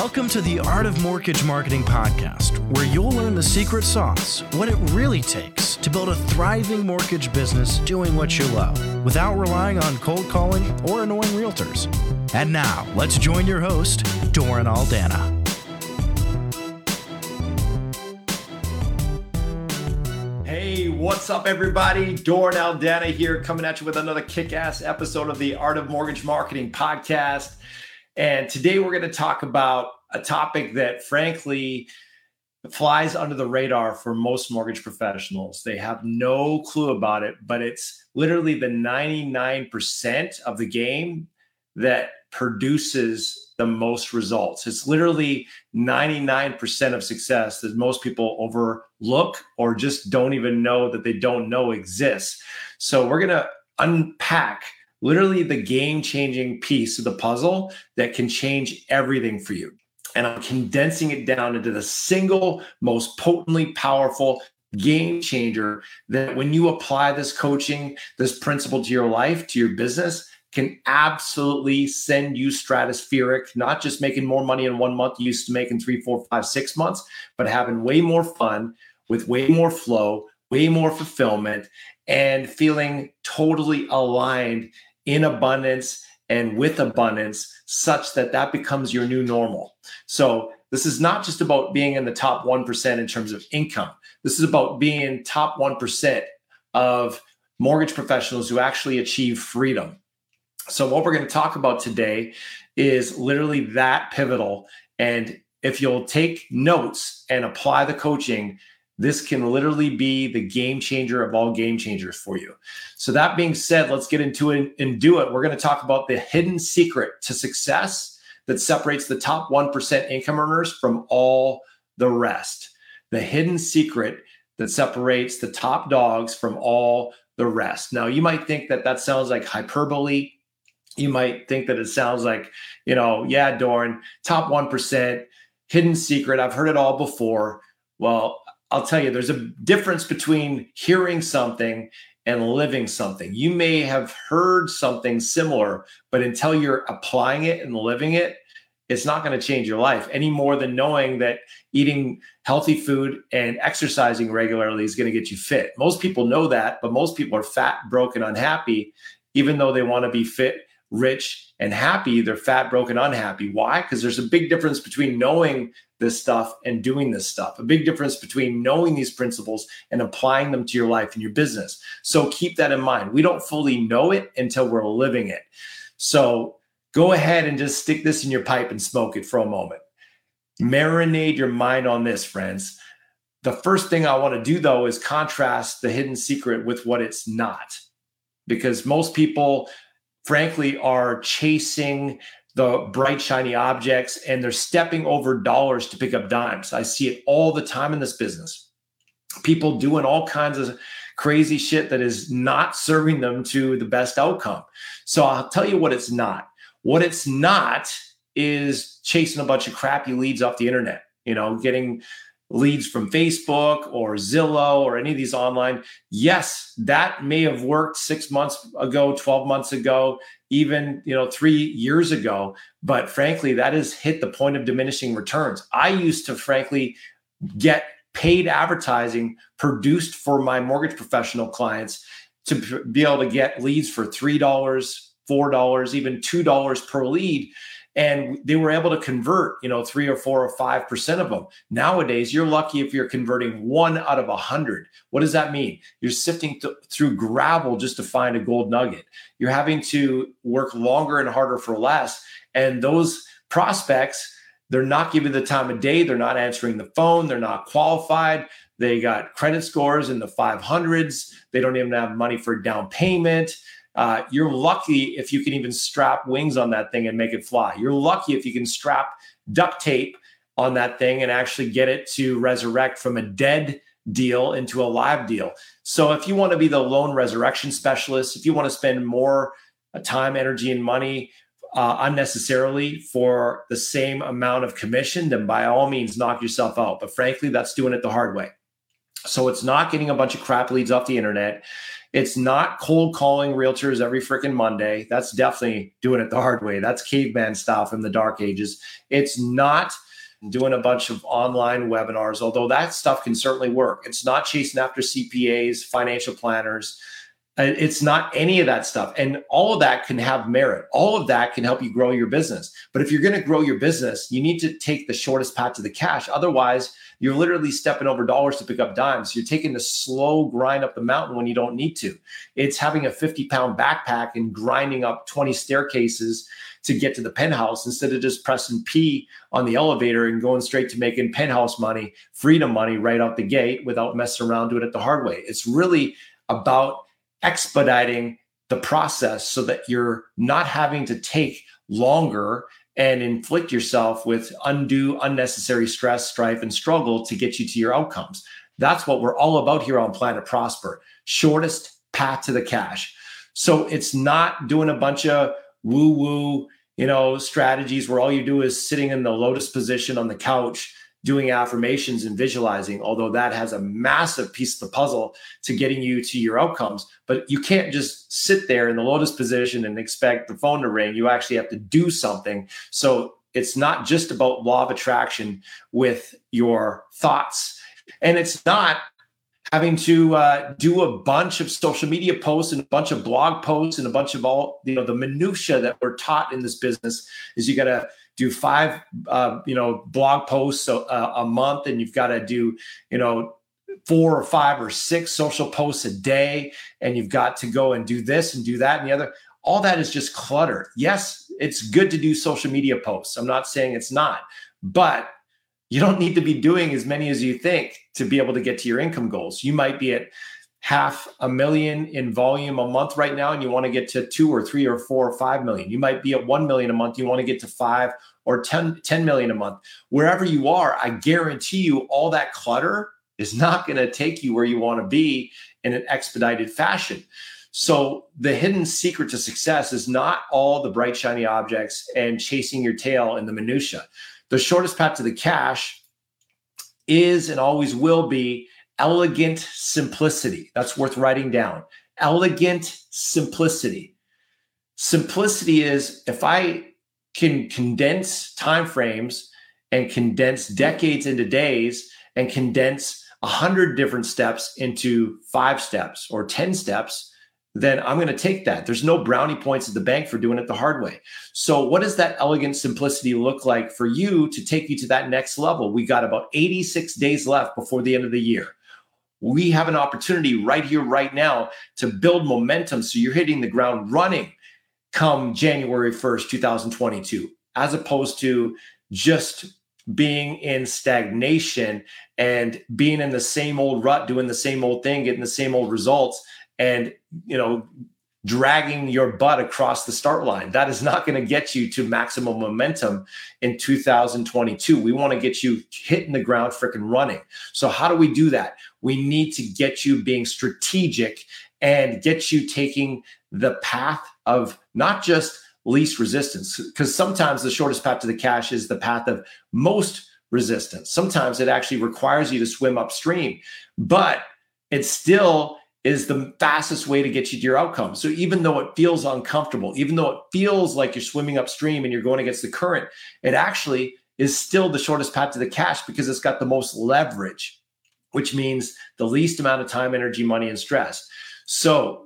Welcome to the Art of Mortgage Marketing podcast, where you'll learn the secret sauce, what it really takes to build a thriving mortgage business doing what you love without relying on cold calling or annoying realtors. And now, let's join your host, Doran Aldana. Hey, what's up, everybody? Doran Aldana here, coming at you with another kick ass episode of the Art of Mortgage Marketing podcast. And today we're going to talk about a topic that, frankly, flies under the radar for most mortgage professionals. They have no clue about it, but it's literally the 99% of the game that produces the most results. It's literally 99% of success that most people overlook or just don't even know that they don't know exists. So we're going to unpack literally the game changing piece of the puzzle that can change everything for you. And I'm condensing it down into the single most potently powerful game changer that when you apply this coaching, this principle to your life, to your business, can absolutely send you stratospheric, not just making more money in one month you used to make in three, four, five, six months, but having way more fun with way more flow, way more fulfillment, and feeling totally aligned in abundance and with abundance such that that becomes your new normal. So this is not just about being in the top 1% in terms of income. This is about being top 1% of mortgage professionals who actually achieve freedom. So what we're going to talk about today is literally that pivotal and if you'll take notes and apply the coaching this can literally be the game changer of all game changers for you. So, that being said, let's get into it and do it. We're going to talk about the hidden secret to success that separates the top 1% income earners from all the rest. The hidden secret that separates the top dogs from all the rest. Now, you might think that that sounds like hyperbole. You might think that it sounds like, you know, yeah, Doran, top 1%, hidden secret. I've heard it all before. Well, I'll tell you, there's a difference between hearing something and living something. You may have heard something similar, but until you're applying it and living it, it's not going to change your life any more than knowing that eating healthy food and exercising regularly is going to get you fit. Most people know that, but most people are fat, broken, unhappy, even though they want to be fit, rich, and happy. They're fat, broken, unhappy. Why? Because there's a big difference between knowing this stuff and doing this stuff. A big difference between knowing these principles and applying them to your life and your business. So keep that in mind. We don't fully know it until we're living it. So go ahead and just stick this in your pipe and smoke it for a moment. Marinate your mind on this, friends. The first thing I want to do though is contrast the hidden secret with what it's not. Because most people, frankly, are chasing the bright, shiny objects and they're stepping over dollars to pick up dimes. I see it all the time in this business. People doing all kinds of crazy shit that is not serving them to the best outcome. So I'll tell you what it's not. What it's not is chasing a bunch of crappy leads off the internet, you know, getting leads from Facebook or Zillow or any of these online. Yes, that may have worked 6 months ago, 12 months ago even you know three years ago. But frankly that has hit the point of diminishing returns. I used to frankly get paid advertising produced for my mortgage professional clients to be able to get leads for $3 $4 even $2 per lead and they were able to convert you know three or four or five percent of them. Nowadays you're lucky if you're converting one out of a hundred. What does that mean? You're sifting th- through gravel just to find a gold nugget. You're having to work longer and harder for less and those prospects they're not giving the time of day. They're not answering the phone. They're not qualified. They got credit scores in the 500s they don't even have money for down payment uh, you're lucky if you can even strap wings on that thing and make it fly. You're lucky if you can strap duct tape on that thing and actually get it to resurrect from a dead deal into a live deal. So if you want to be the loan resurrection specialist, if you want to spend more uh, time, energy, and money uh, unnecessarily for the same amount of commission, then by all means knock yourself out. But frankly, that's doing it the hard way. So it's not getting a bunch of crap leads off the internet. It's not cold calling realtors every freaking Monday. That's definitely doing it the hard way. That's caveman style from the dark ages. It's not doing a bunch of online webinars, although that stuff can certainly work. It's not chasing after CPAs, financial planners. Uh, it's not any of that stuff. And all of that can have merit. All of that can help you grow your business. But if you're going to grow your business, you need to take the shortest path to the cash. Otherwise, you're literally stepping over dollars to pick up dimes. You're taking the slow grind up the mountain when you don't need to. It's having a 50 pound backpack and grinding up 20 staircases to get to the penthouse instead of just pressing P on the elevator and going straight to making penthouse money, freedom money right out the gate without messing around doing it the hard way. It's really about expediting the process so that you're not having to take longer and inflict yourself with undue, unnecessary stress, strife, and struggle to get you to your outcomes. That's what we're all about here on Planet Prosper shortest path to the cash. So it's not doing a bunch of woo woo, you know, strategies where all you do is sitting in the lotus position on the couch doing affirmations and visualizing, although that has a massive piece of the puzzle to getting you to your outcomes. But you can't just sit there in the lotus position and expect the phone to ring. You actually have to do something. So it's not just about law of attraction with your thoughts. And it's not having to uh, do a bunch of social media posts and a bunch of blog posts and a bunch of all you know the minutia that we're taught in this business is you got to do five uh, you know blog posts a, a month and you've got to do you know four or five or six social posts a day and you've got to go and do this and do that and the other. All that is just clutter yes it's good to do social media posts. I'm not saying it's not but you don't need to be doing as many as you think to be able to get to your income goals. You might be at half a million in volume a month right now, and you want to get to two or three or four or five million. You might be at 1 million a month. You want to get to five or 10, 10 million a month. Wherever you are, I guarantee you all that clutter is not going to take you where you want to be in an expedited fashion. So the hidden secret to success is not all the bright shiny objects and chasing your tail in the minutia. The shortest path to the cash is and always will be elegant simplicity. That's worth writing down. Elegant simplicity. Simplicity is if I can condense time frames and condense decades into days and condense a hundred different steps into five steps or 10 steps, then I'm going to take that. There's no brownie points at the bank for doing it the hard way. So, what does that elegant simplicity look like for you to take you to that next level? We got about 86 days left before the end of the year. We have an opportunity right here, right now to build momentum. So you're hitting the ground running come January 1st, 2022, as opposed to just being in stagnation and being in the same old rut, doing the same old thing, getting the same old results and you know dragging your butt across the start line. That is not going to get you to maximum momentum in 2022. We want to get you hitting the ground freaking running. So how do we do that? We need to get you being strategic and get you taking the path of not just least resistance because sometimes the shortest path to the cash is the path of most resistance. Sometimes it actually requires you to swim upstream, but it's still is the fastest way to get you to your outcome. So even though it feels uncomfortable, even though it feels like you're swimming upstream and you're going against the current, it actually is still the shortest path to the cash because it's got the most leverage, which means the least amount of time, energy, money, and stress. So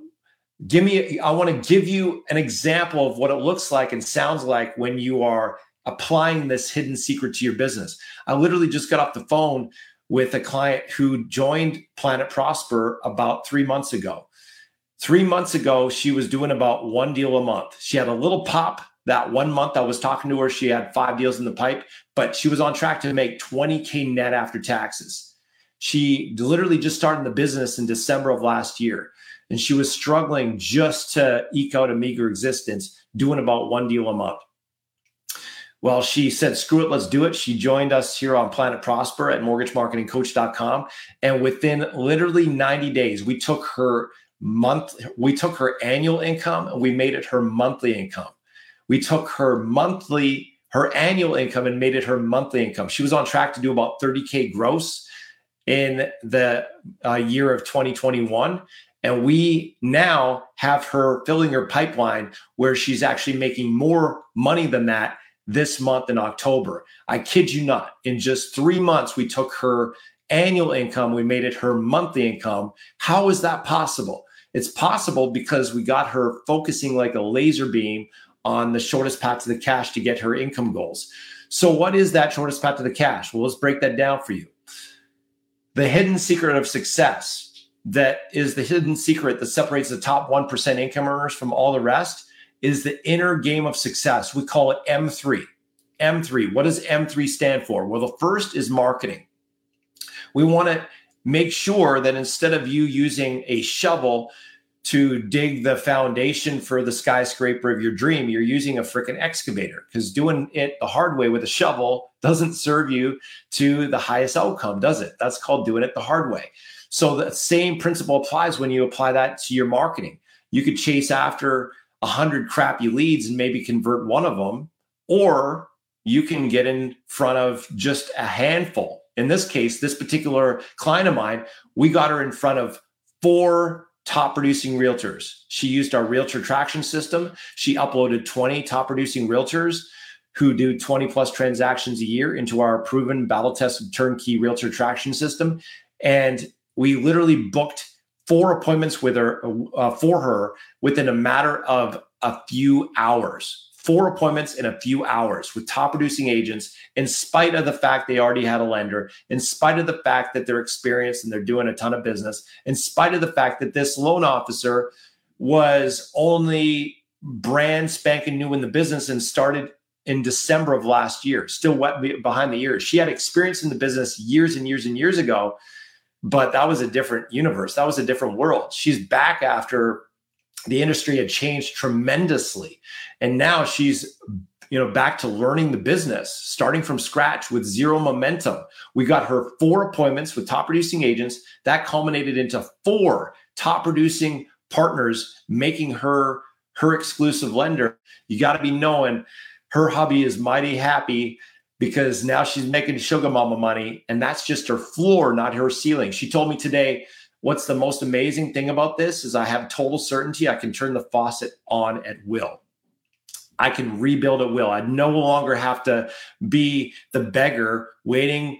give me, I want to give you an example of what it looks like and sounds like when you are applying this hidden secret to your business. I literally just got off the phone with a client who joined Planet Prosper about three months ago. Three months ago, she was doing about one deal a month. She had a little pop that one month I was talking to her. She had five deals in the pipe, but she was on track to make 20K net after taxes. She literally just started the business in December of last year, and she was struggling just to eke out a meager existence, doing about one deal a month. Well, she said, screw it, let's do it. She joined us here on Planet Prosper at mortgagemarketingcoach.com. And within literally 90 days, we took her month, we took her annual income and we made it her monthly income. We took her monthly, her annual income and made it her monthly income. She was on track to do about 30K gross in the uh, year of 2021 And we now have her filling her pipeline where she's actually making more money than that this month in October. I kid you not. In just three months, we took her annual income, we made it her monthly income. How is that possible? It's possible because we got her focusing like a laser beam on the shortest path to the cash to get her income goals. So, what is that shortest path to the cash? Well, let's break that down for you. The hidden secret of success that is the hidden secret that separates the top 1% income earners from all the rest is the inner game of success. We call it M3. M3. What does M3 stand for? Well, the first is marketing. We want to make sure that instead of you using a shovel to dig the foundation for the skyscraper of your dream, you're using a freaking excavator because doing it the hard way with a shovel doesn't serve you to the highest outcome, does it? That's called doing it the hard way. So the same principle applies when you apply that to your marketing. You could chase after a hundred crappy leads and maybe convert one of them, or you can get in front of just a handful. In this case, this particular client of mine, we got her in front of four top producing realtors. She used our realtor traction system. She uploaded 20 top producing realtors who do 20 plus transactions a year into our proven battle tested turnkey realtor traction system. And we literally booked four appointments with her uh, for her within a matter of a few hours four appointments in a few hours with top producing agents, in spite of the fact they already had a lender, in spite of the fact that they're experienced and they're doing a ton of business, in spite of the fact that this loan officer was only brand spanking new in the business and started in December of last year, still wet behind the ears. She had experience in the business years and years and years ago, but that was a different universe. That was a different world. She's back after the industry had changed tremendously. And now she's you know back to learning the business starting from scratch with zero momentum. We got her four appointments with top producing agents. That culminated into four top producing partners making her her exclusive lender. You got to be knowing her hubby is mighty happy because now she's making sugar mama money and that's just her floor not her ceiling she told me today What's the most amazing thing about this is I have total certainty I can turn the faucet on at will. I can rebuild at will. I no longer have to be the beggar waiting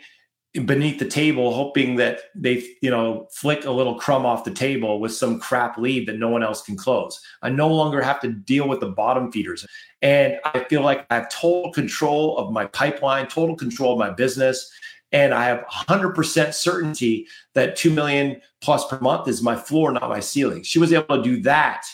beneath the table, hoping that they, you know, flick a little crumb off the table with some crap lead that no one else can close. I no longer have to deal with the bottom feeders. And I feel like I have total control of my pipeline, total control of my business and I have 100% certainty that 2 million plus per month is my floor, not my ceiling. She was able to do that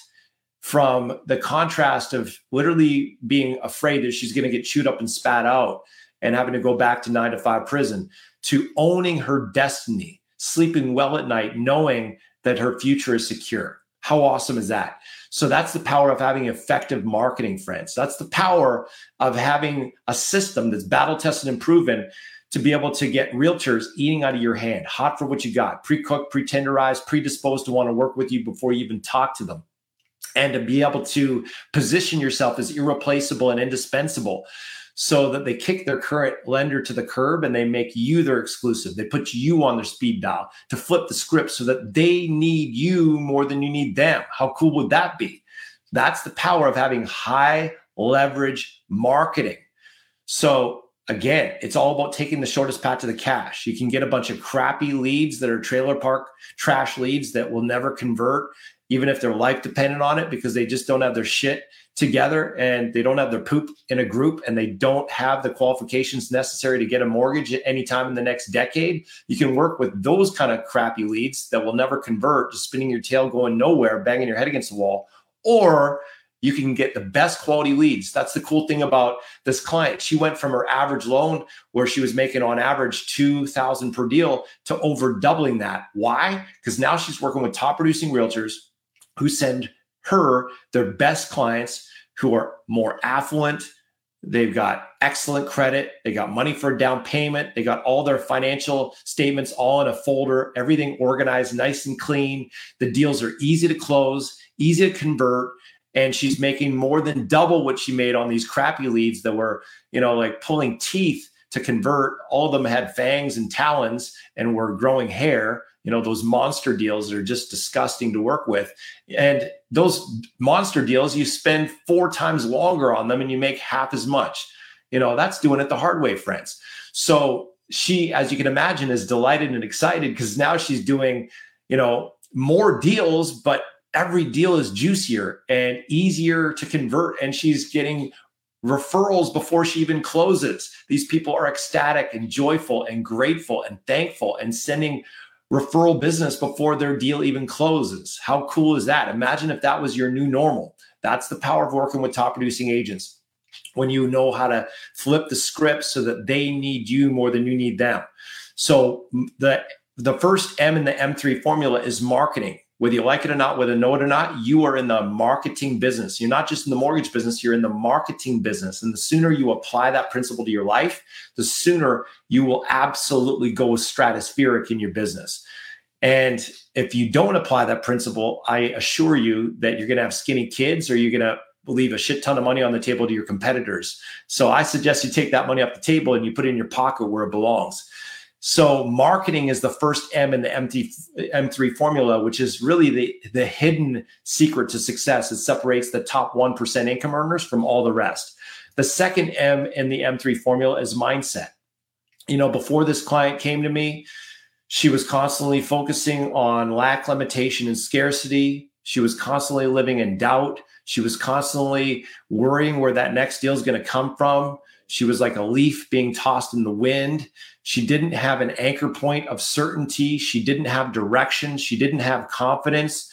from the contrast of literally being afraid that she's going to get chewed up and spat out and having to go back to nine to five prison to owning her destiny, sleeping well at night, knowing that her future is secure. How awesome is that? So that's the power of having effective marketing, friends. That's the power of having a system that's battle tested and proven to be able to get realtors eating out of your hand, hot for what you got, pre cooked, pre tenderized, predisposed to want to work with you before you even talk to them. And to be able to position yourself as irreplaceable and indispensable so that they kick their current lender to the curb and they make you their exclusive. They put you on their speed dial to flip the script so that they need you more than you need them. How cool would that be? That's the power of having high leverage marketing. So again, it's all about taking the shortest path to the cash. You can get a bunch of crappy leads that are trailer park trash leads that will never convert, even if their life dependent on it, because they just don't have their shit together and they don't have their poop in a group and they don't have the qualifications necessary to get a mortgage at any time in the next decade. You can work with those kind of crappy leads that will never convert, just spinning your tail, going nowhere, banging your head against the wall. Or you can get the best quality leads. That's the cool thing about this client. She went from her average loan where she was making on average 2000 per deal to over doubling that. Why? Because now she's working with top producing realtors who send her their best clients who are more affluent, They've got excellent credit. They got money for a down payment. They got all their financial statements all in a folder, everything organized nice and clean. The deals are easy to close, easy to convert and she's making more than double what she made on these crappy leads that were, you know, like pulling teeth to convert. All of them had fangs and talons and were growing hair. You know, those monster deals that are just disgusting to work with. And those monster deals, you spend four times longer on them and you make half as much. You know, that's doing it the hard way, friends. So she, as you can imagine, is delighted and excited because now she's doing, you know, more deals, but every deal is juicier and easier to convert. And she's getting referrals before she even closes. These people are ecstatic and joyful and grateful and thankful and sending referral business before their deal even closes. How cool is that? Imagine if that was your new normal. That's the power of working with top producing agents. When you know how to flip the script so that they need you more than you need them. So the the first M in the M3 formula is marketing whether you like it or not, whether you know it or not, you are in the marketing business. You're not just in the mortgage business, you're in the marketing business. And the sooner you apply that principle to your life, the sooner you will absolutely go stratospheric in your business. And if you don't apply that principle, I assure you that you're going to have skinny kids or you're going to leave a shit ton of money on the table to your competitors. So I suggest you take that money off the table and you put it in your pocket where it belongs. So marketing is the first M in the MT, M3 formula, which is really the, the hidden secret to success. It separates the top 1% income earners from all the rest. The second M in the M3 formula is mindset. You know, before this client came to me, she was constantly focusing on lack, limitation, and scarcity. She was constantly living in doubt. She was constantly worrying where that next deal is going to come from. She was like a leaf being tossed in the wind. She didn't have an anchor point of certainty. She didn't have direction. She didn't have confidence.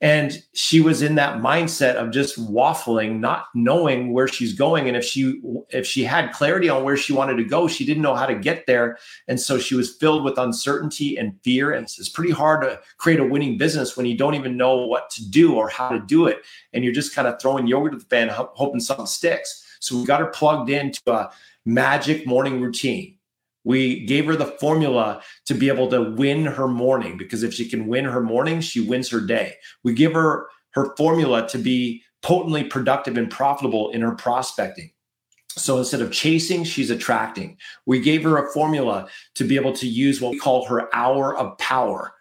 And she was in that mindset of just waffling, not knowing where she's going. And if she if she had clarity on where she wanted to go, she didn't know how to get there. And so she was filled with uncertainty and fear. And it's pretty hard to create a winning business when you don't even know what to do or how to do it. And you're just kind of throwing yogurt at the fan, hoping something sticks. So we got her plugged into a magic morning routine. We gave her the formula to be able to win her morning because if she can win her morning, she wins her day. We give her her formula to be potently productive and profitable in her prospecting. So instead of chasing, she's attracting. We gave her a formula to be able to use what we call her hour of power.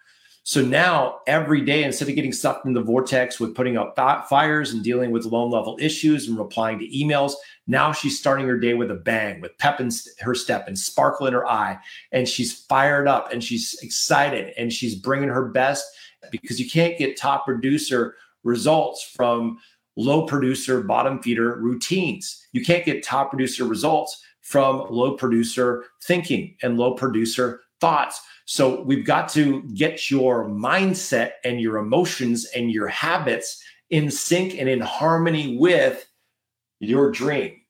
So now every day, instead of getting sucked in the vortex with putting out fires and dealing with loan level issues and replying to emails, now she's starting her day with a bang, with pep in her step and sparkle in her eye. And she's fired up and she's excited and she's bringing her best because you can't get top producer results from low producer, bottom feeder routines. You can't get top producer results from low producer thinking and low producer thoughts. So we've got to get your mindset and your emotions and your habits in sync and in harmony with your dream,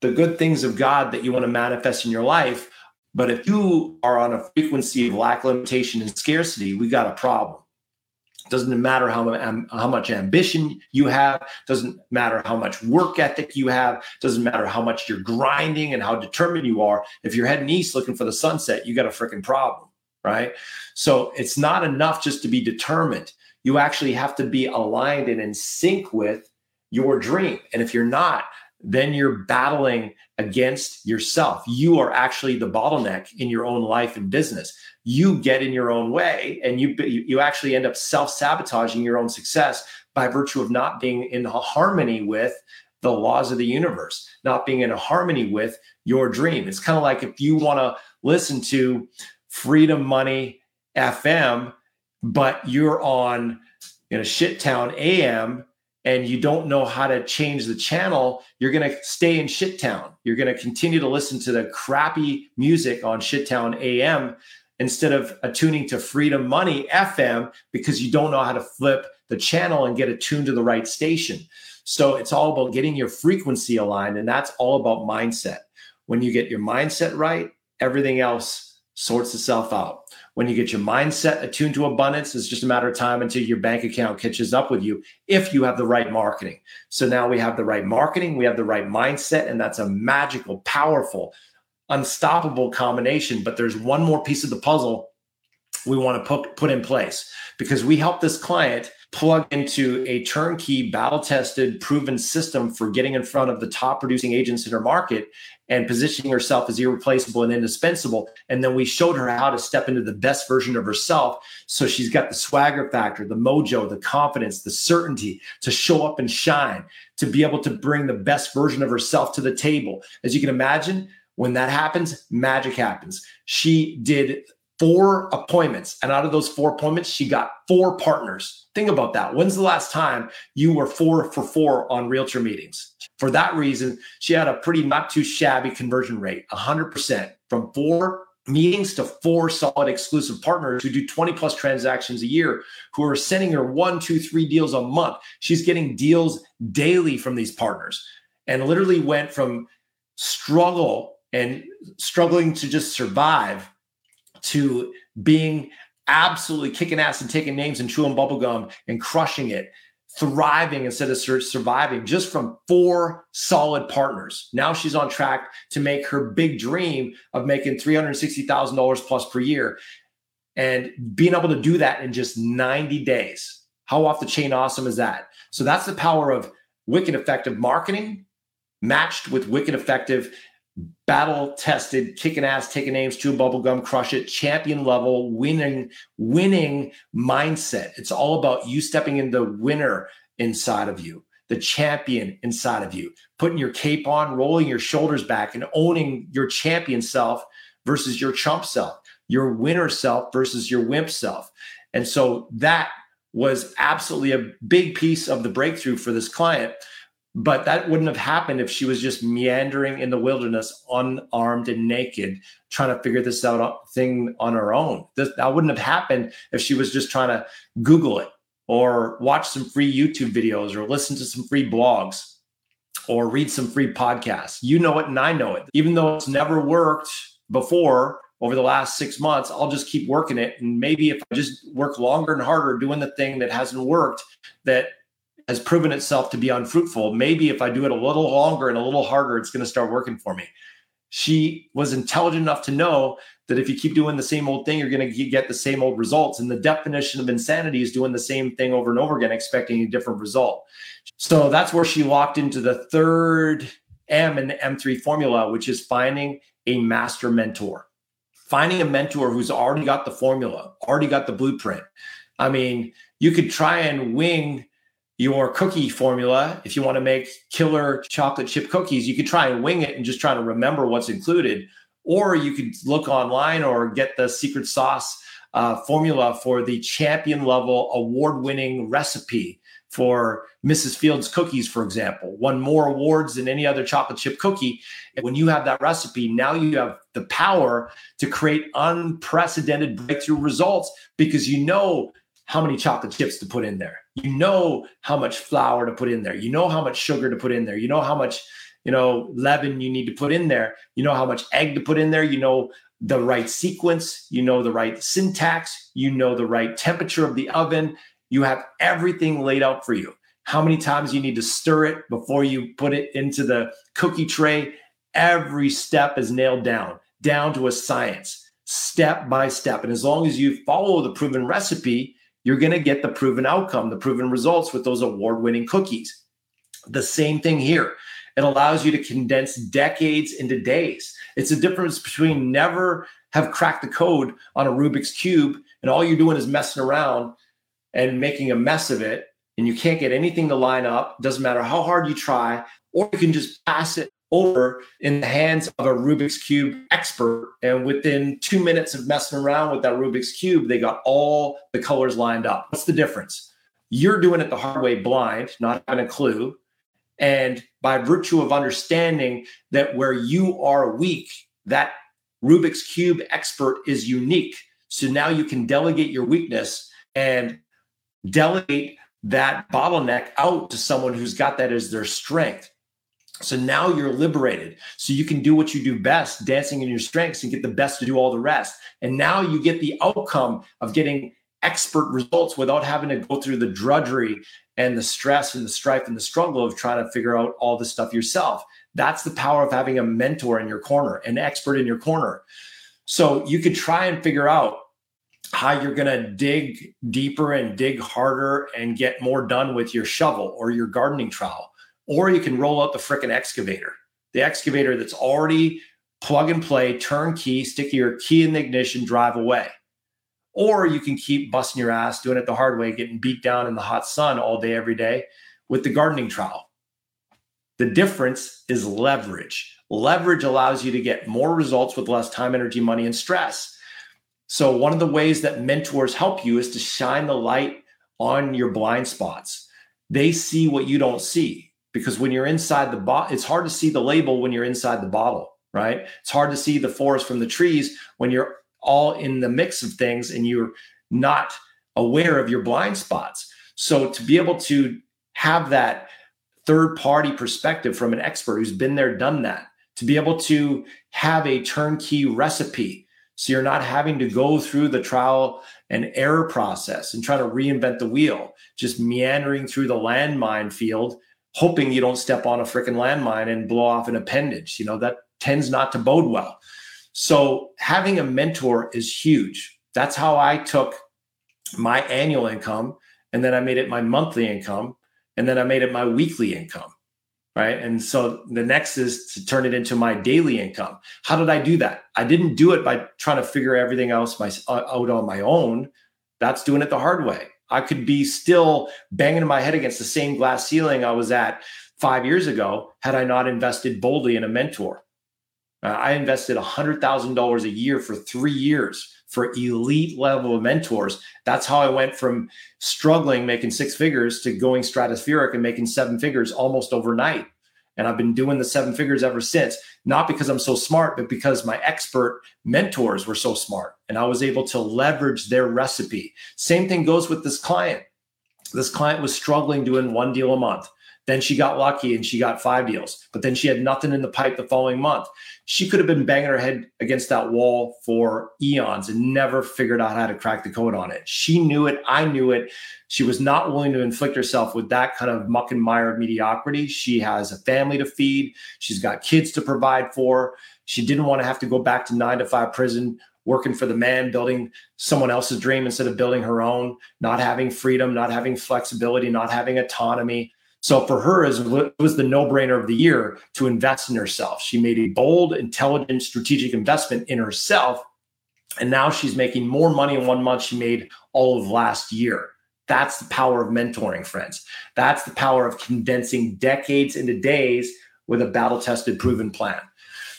the good things of God that you want to manifest in your life. But if you are on a frequency of lack, limitation, and scarcity, we got a problem. Doesn't matter how, how much ambition you have, doesn't matter how much work ethic you have, doesn't matter how much you're grinding and how determined you are. If you're heading east looking for the sunset, you got a freaking problem right? So it's not enough just to be determined. You actually have to be aligned and in sync with your dream. And if you're not, then you're battling against yourself. You are actually the bottleneck in your own life and business. You get in your own way and you you actually end up self-sabotaging your own success by virtue of not being in harmony with the laws of the universe, not being in harmony with your dream. It's kind of like if you want to listen to Freedom Money FM, but you're on in you know Shittown AM and you don't know how to change the channel, you're going to stay in Shittown. You're going to continue to listen to the crappy music on Shittown AM instead of attuning to Freedom Money FM because you don't know how to flip the channel and get attuned to the right station. So it's all about getting your frequency aligned, and that's all about mindset. When you get your mindset right, everything else sorts itself out. When you get your mindset attuned to abundance, it's just a matter of time until your bank account catches up with you if you have the right marketing. So now we have the right marketing, we have the right mindset, and that's a magical, powerful, unstoppable combination. But there's one more piece of the puzzle we want to put, put in place because we help this client plug into a turnkey, battle tested, proven system for getting in front of the top producing agents in her market and positioning herself as irreplaceable and indispensable. And then we showed her how to step into the best version of herself. So she's got the swagger factor, the mojo, the confidence, the certainty to show up and shine, to be able to bring the best version of herself to the table. As you can imagine, when that happens, magic happens. She did four appointments. And out of those four appointments, she got four partners. Think about that. When's the last time you were four for four on realtor meetings? For that reason, she had a pretty not too shabby conversion rate 100% from four meetings to four solid exclusive partners who do 20 plus transactions a year who are sending her one, two, three deals a month. She's getting deals daily from these partners and literally went from struggle and struggling to just survive to being absolutely kicking ass and taking names and chewing bubblegum and crushing it, thriving instead of surviving just from four solid partners. Now she's on track to make her big dream of making $360,000 plus per year and being able to do that in just 90 days. How off the chain awesome is that? So that's the power of wicked effective marketing matched with wicked effective battle tested, kicking ass, taking names, chew bubblegum, crush it, champion level, winning, winning mindset. It's all about you stepping in the winner inside of you, the champion inside of you, putting your cape on, rolling your shoulders back, and owning your champion self versus your chump self, your winner self versus your wimp self. And so that was absolutely a big piece of the breakthrough for this client but that wouldn't have happened if she was just meandering in the wilderness, unarmed and naked, trying to figure this out uh, thing on her own. This, that wouldn't have happened if she was just trying to Google it or watch some free YouTube videos or listen to some free blogs or read some free podcasts. You know it and I know it. Even though it's never worked before over the last six months, I'll just keep working it. And maybe if I just work longer and harder doing the thing that hasn't worked, that has proven itself to be unfruitful. Maybe if I do it a little longer and a little harder, it's going to start working for me. She was intelligent enough to know that if you keep doing the same old thing, you're going to get the same old results. And the definition of insanity is doing the same thing over and over again, expecting a different result. So that's where she locked into the third M in the M3 formula, which is finding a master mentor. Finding a mentor who's already got the formula, already got the blueprint. I mean, you could try and wing your cookie formula, if you want to make killer chocolate chip cookies, you could try and wing it and just try to remember what's included. Or you could look online or get the secret sauce uh, formula for the champion level award winning recipe for Mrs. Fields cookies, for example, won more awards than any other chocolate chip cookie. When you have that recipe, now you have the power to create unprecedented breakthrough results because you know how many chocolate chips to put in there. You know how much flour to put in there. You know how much sugar to put in there. You know how much, you know, leaven you need to put in there. You know how much egg to put in there. You know the right sequence. You know the right syntax. You know the right temperature of the oven. You have everything laid out for you. How many times you need to stir it before you put it into the cookie tray. Every step is nailed down, down to a science, step by step. And as long as you follow the proven recipe, you're going to get the proven outcome, the proven results with those award winning cookies. The same thing here. It allows you to condense decades into days. It's a difference between never have cracked the code on a Rubik's Cube and all you're doing is messing around and making a mess of it and you can't get anything to line up. Doesn't matter how hard you try, or you can just pass it over in the hands of a Rubik's Cube expert. And within two minutes of messing around with that Rubik's Cube, they got all the colors lined up. What's the difference? You're doing it the hard way, blind, not having a clue. And by virtue of understanding that where you are weak, that Rubik's Cube expert is unique. So now you can delegate your weakness and delegate that bottleneck out to someone who's got that as their strength. So now you're liberated. So you can do what you do best, dancing in your strengths, and get the best to do all the rest. And now you get the outcome of getting expert results without having to go through the drudgery and the stress and the strife and the struggle of trying to figure out all the stuff yourself. That's the power of having a mentor in your corner, an expert in your corner. So you could try and figure out how you're going to dig deeper and dig harder and get more done with your shovel or your gardening trowel. Or you can roll out the freaking excavator, the excavator that's already plug and play, turnkey, stick your key in the ignition, drive away. Or you can keep busting your ass, doing it the hard way, getting beat down in the hot sun all day, every day with the gardening trowel. The difference is leverage. Leverage allows you to get more results with less time, energy, money, and stress. So, one of the ways that mentors help you is to shine the light on your blind spots. They see what you don't see because when you're inside the bottle, it's hard to see the label when you're inside the bottle, right? It's hard to see the forest from the trees when you're all in the mix of things and you're not aware of your blind spots. So, to be able to have that third party perspective from an expert who's been there, done that, to be able to have a turnkey recipe. So you're not having to go through the trial and error process and try to reinvent the wheel, just meandering through the landmine field, hoping you don't step on a freaking landmine and blow off an appendage. You know, that tends not to bode well. So having a mentor is huge. That's how I took my annual income and then I made it my monthly income and then I made it my weekly income. Right. And so the next is to turn it into my daily income. How did I do that? I didn't do it by trying to figure everything else my, out on my own. That's doing it the hard way. I could be still banging my head against the same glass ceiling I was at five years ago had I not invested boldly in a mentor. Uh, I invested $100,000 a year for three years for elite level mentors. That's how I went from struggling making six figures to going stratospheric and making seven figures almost overnight. And I've been doing the seven figures ever since, not because I'm so smart, but because my expert mentors were so smart and I was able to leverage their recipe. Same thing goes with this client. This client was struggling doing one deal a month. Then she got lucky and she got five deals, but then she had nothing in the pipe the following month. She could have been banging her head against that wall for eons and never figured out how to crack the code on it. She knew it. I knew it. She was not willing to inflict herself with that kind of muck and mire of mediocrity. She has a family to feed, she's got kids to provide for. She didn't want to have to go back to nine to five prison working for the man, building someone else's dream instead of building her own, not having freedom, not having flexibility, not having autonomy. So for her, it was the no brainer of the year to invest in herself. She made a bold, intelligent, strategic investment in herself. And now she's making more money in one month she made all of last year. That's the power of mentoring, friends. That's the power of condensing decades into days with a battle tested, proven plan.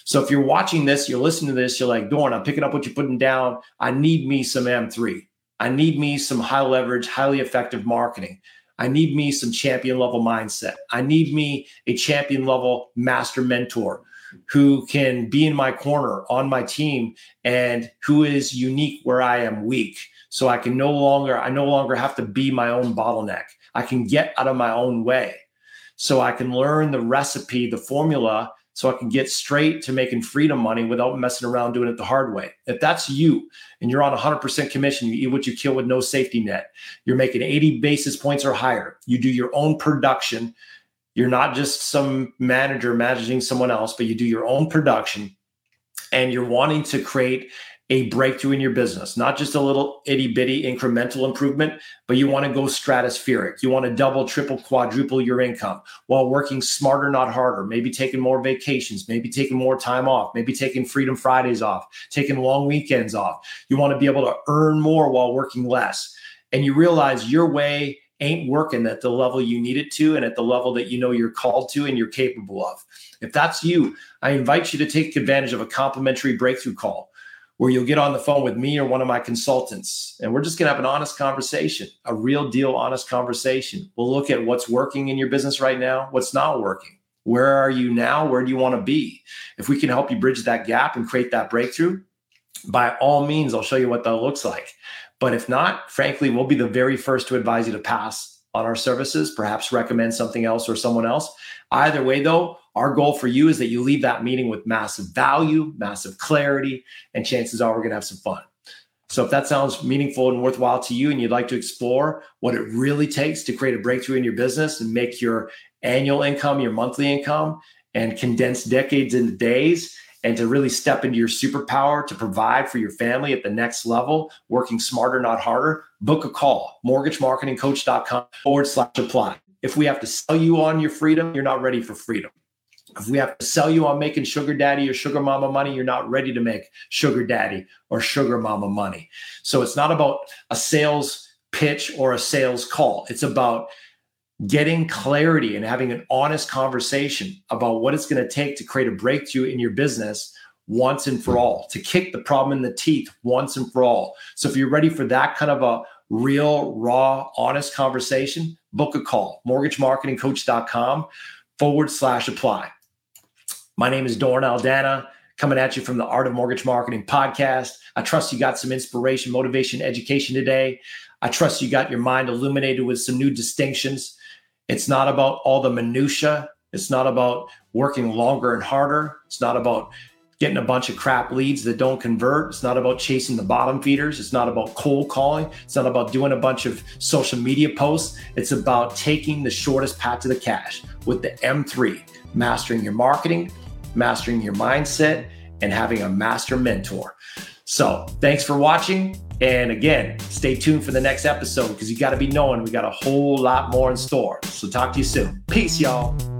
So if you're watching this, you're listening to this, you're like, Dorn, I'm picking up what you're putting down. I need me some M3. I need me some high leverage, highly effective marketing. I need me some champion level mindset. I need me a champion level master mentor who can be in my corner on my team and who is unique where I am weak. So I can no longer, I no longer have to be my own bottleneck. I can get out of my own way. So I can learn the recipe, the formula so I can get straight to making freedom money without messing around doing it the hard way. If that's you and you're on 100% commission, you eat what you kill with no safety net, you're making 80 basis points or higher, you do your own production. You're not just some manager managing someone else, but you do your own production and you're wanting to create a breakthrough in your business, not just a little itty bitty incremental improvement, but you want to go stratospheric. You want to double, triple, quadruple your income while working smarter, not harder. Maybe taking more vacations, maybe taking more time off, maybe taking Freedom Fridays off, taking long weekends off. You want to be able to earn more while working less. And you realize your way ain't working at the level you need it to and at the level that you know you're called to and you're capable of. If that's you, I invite you to take advantage of a complimentary breakthrough call where you'll get on the phone with me or one of my consultants and we're just going to have an honest conversation a real deal honest conversation. We'll look at what's working in your business right now what's not working. Where are you now? Where do you want to be? If we can help you bridge that gap and create that breakthrough by all means i'll show you what that looks like. But if not frankly we'll be the very first to advise you to pass on our services perhaps recommend something else or someone else. Either way though our goal for you is that you leave that meeting with massive value, massive clarity, and chances are we're going to have some fun. So if that sounds meaningful and worthwhile to you and you'd like to explore what it really takes to create a breakthrough in your business and make your annual income your monthly income and condense decades into days and to really step into your superpower to provide for your family at the next level, working smarter, not harder, book a call, mortgagemarketingcoach.com forward slash apply. If we have to sell you on your freedom, you're not ready for freedom. If we have to sell you on making sugar daddy or sugar mama money, you're not ready to make sugar daddy or sugar mama money. So it's not about a sales pitch or a sales call. It's about getting clarity and having an honest conversation about what it's going to take to create a breakthrough in your business once and for all, to kick the problem in the teeth once and for all. So if you're ready for that kind of a real, raw, honest conversation, book a call, mortgagemarketingcoach.com forward slash apply. My name is Doran Aldana, coming at you from the Art of Mortgage Marketing podcast. I trust you got some inspiration, motivation, education today. I trust you got your mind illuminated with some new distinctions. It's not about all the minutia. It's not about working longer and harder. It's not about getting a bunch of crap leads that don't convert. It's not about chasing the bottom feeders. It's not about cold calling. It's not about doing a bunch of social media posts. It's about taking the shortest path to the cash with the M3, mastering your marketing, mastering your mindset, and having a master mentor. So, thanks for watching. And again, stay tuned for the next episode because you got to be knowing we got a whole lot more in store. So, talk to you soon. Peace, y'all.